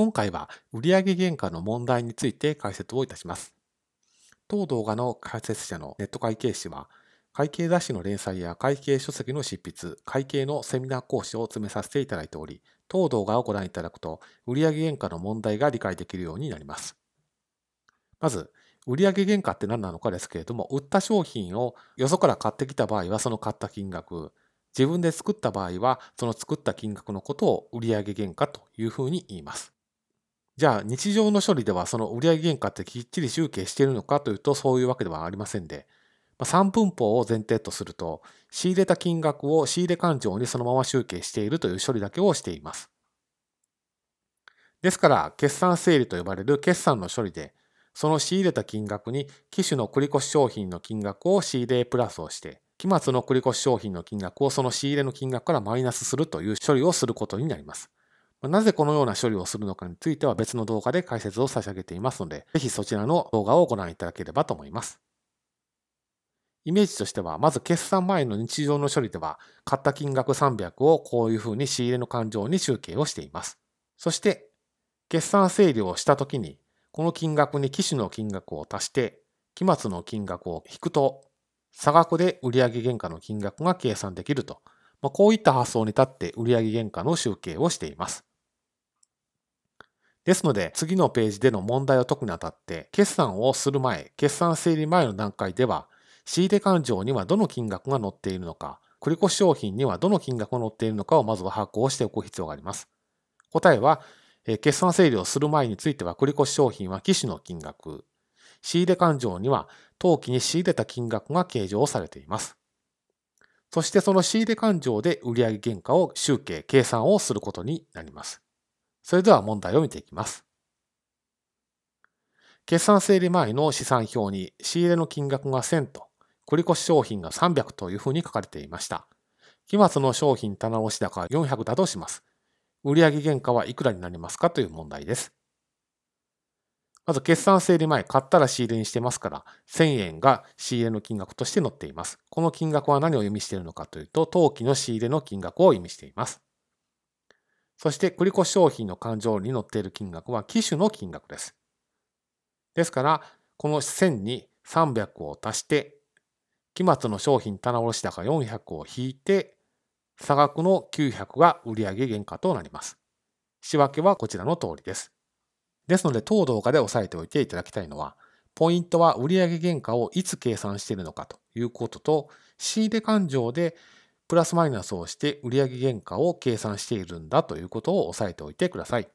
今回は売上原価の問題について解説をいたします。当動画の解説者のネット会計士は、会計雑誌の連載や会計書籍の執筆、会計のセミナー講師を詰めさせていただいており、当動画をご覧いただくと、売上原価の問題が理解できるようになります。まず、売上原価って何なのかですけれども、売った商品をよそから買ってきた場合はその買った金額、自分で作った場合はその作った金額のことを売上原価というふうに言います。じゃあ日常の処理ではその売上原価ってきっちり集計しているのかというとそういうわけではありませんで、ま3分法を前提とすると仕入れた金額を仕入れ勘定にそのまま集計しているという処理だけをしています。ですから決算整理と呼ばれる決算の処理でその仕入れた金額に機種の繰越商品の金額を仕入れプラスをして、期末の繰越商品の金額をその仕入れの金額からマイナスするという処理をすることになります。なぜこのような処理をするのかについては別の動画で解説を差し上げていますので、ぜひそちらの動画をご覧いただければと思います。イメージとしては、まず決算前の日常の処理では、買った金額300をこういうふうに仕入れの勘定に集計をしています。そして、決算整理をしたときに、この金額に機種の金額を足して、期末の金額を引くと、差額で売上原価の金額が計算できると、まあ、こういった発想に立って売上原価の集計をしています。ですので、次のページでの問題を解くにあたって、決算をする前、決算整理前の段階では、仕入れ勘定にはどの金額が載っているのか、繰越商品にはどの金額が載っているのかをまずは把握をしておく必要があります。答えは、決算整理をする前については繰越商品は機種の金額、仕入れ勘定には当期に仕入れた金額が計上されています。そしてその仕入れ勘定で売上原価を集計、計算をすることになります。それでは問題を見ていきます。決算整理前の試算表に仕入れの金額が1000と、繰越商品が300というふうに書かれていました。期末の商品棚押し高は400だとします。売上原価はいくらになりますかという問題です。まず決算整理前、買ったら仕入れにしてますから、1000円が仕入れの金額として載っています。この金額は何を意味しているのかというと、当期の仕入れの金額を意味しています。そして、繰越商品の勘定に載っている金額は機種の金額です。ですから、この1000に300を足して、期末の商品棚卸高400を引いて、差額の900が売上原価となります。仕分けはこちらの通りです。ですので、当動画で押さえておいていただきたいのは、ポイントは売上原価をいつ計算しているのかということと、仕入れ勘定でプラスマイナスをして売上原価を計算しているんだということを押さえておいてください。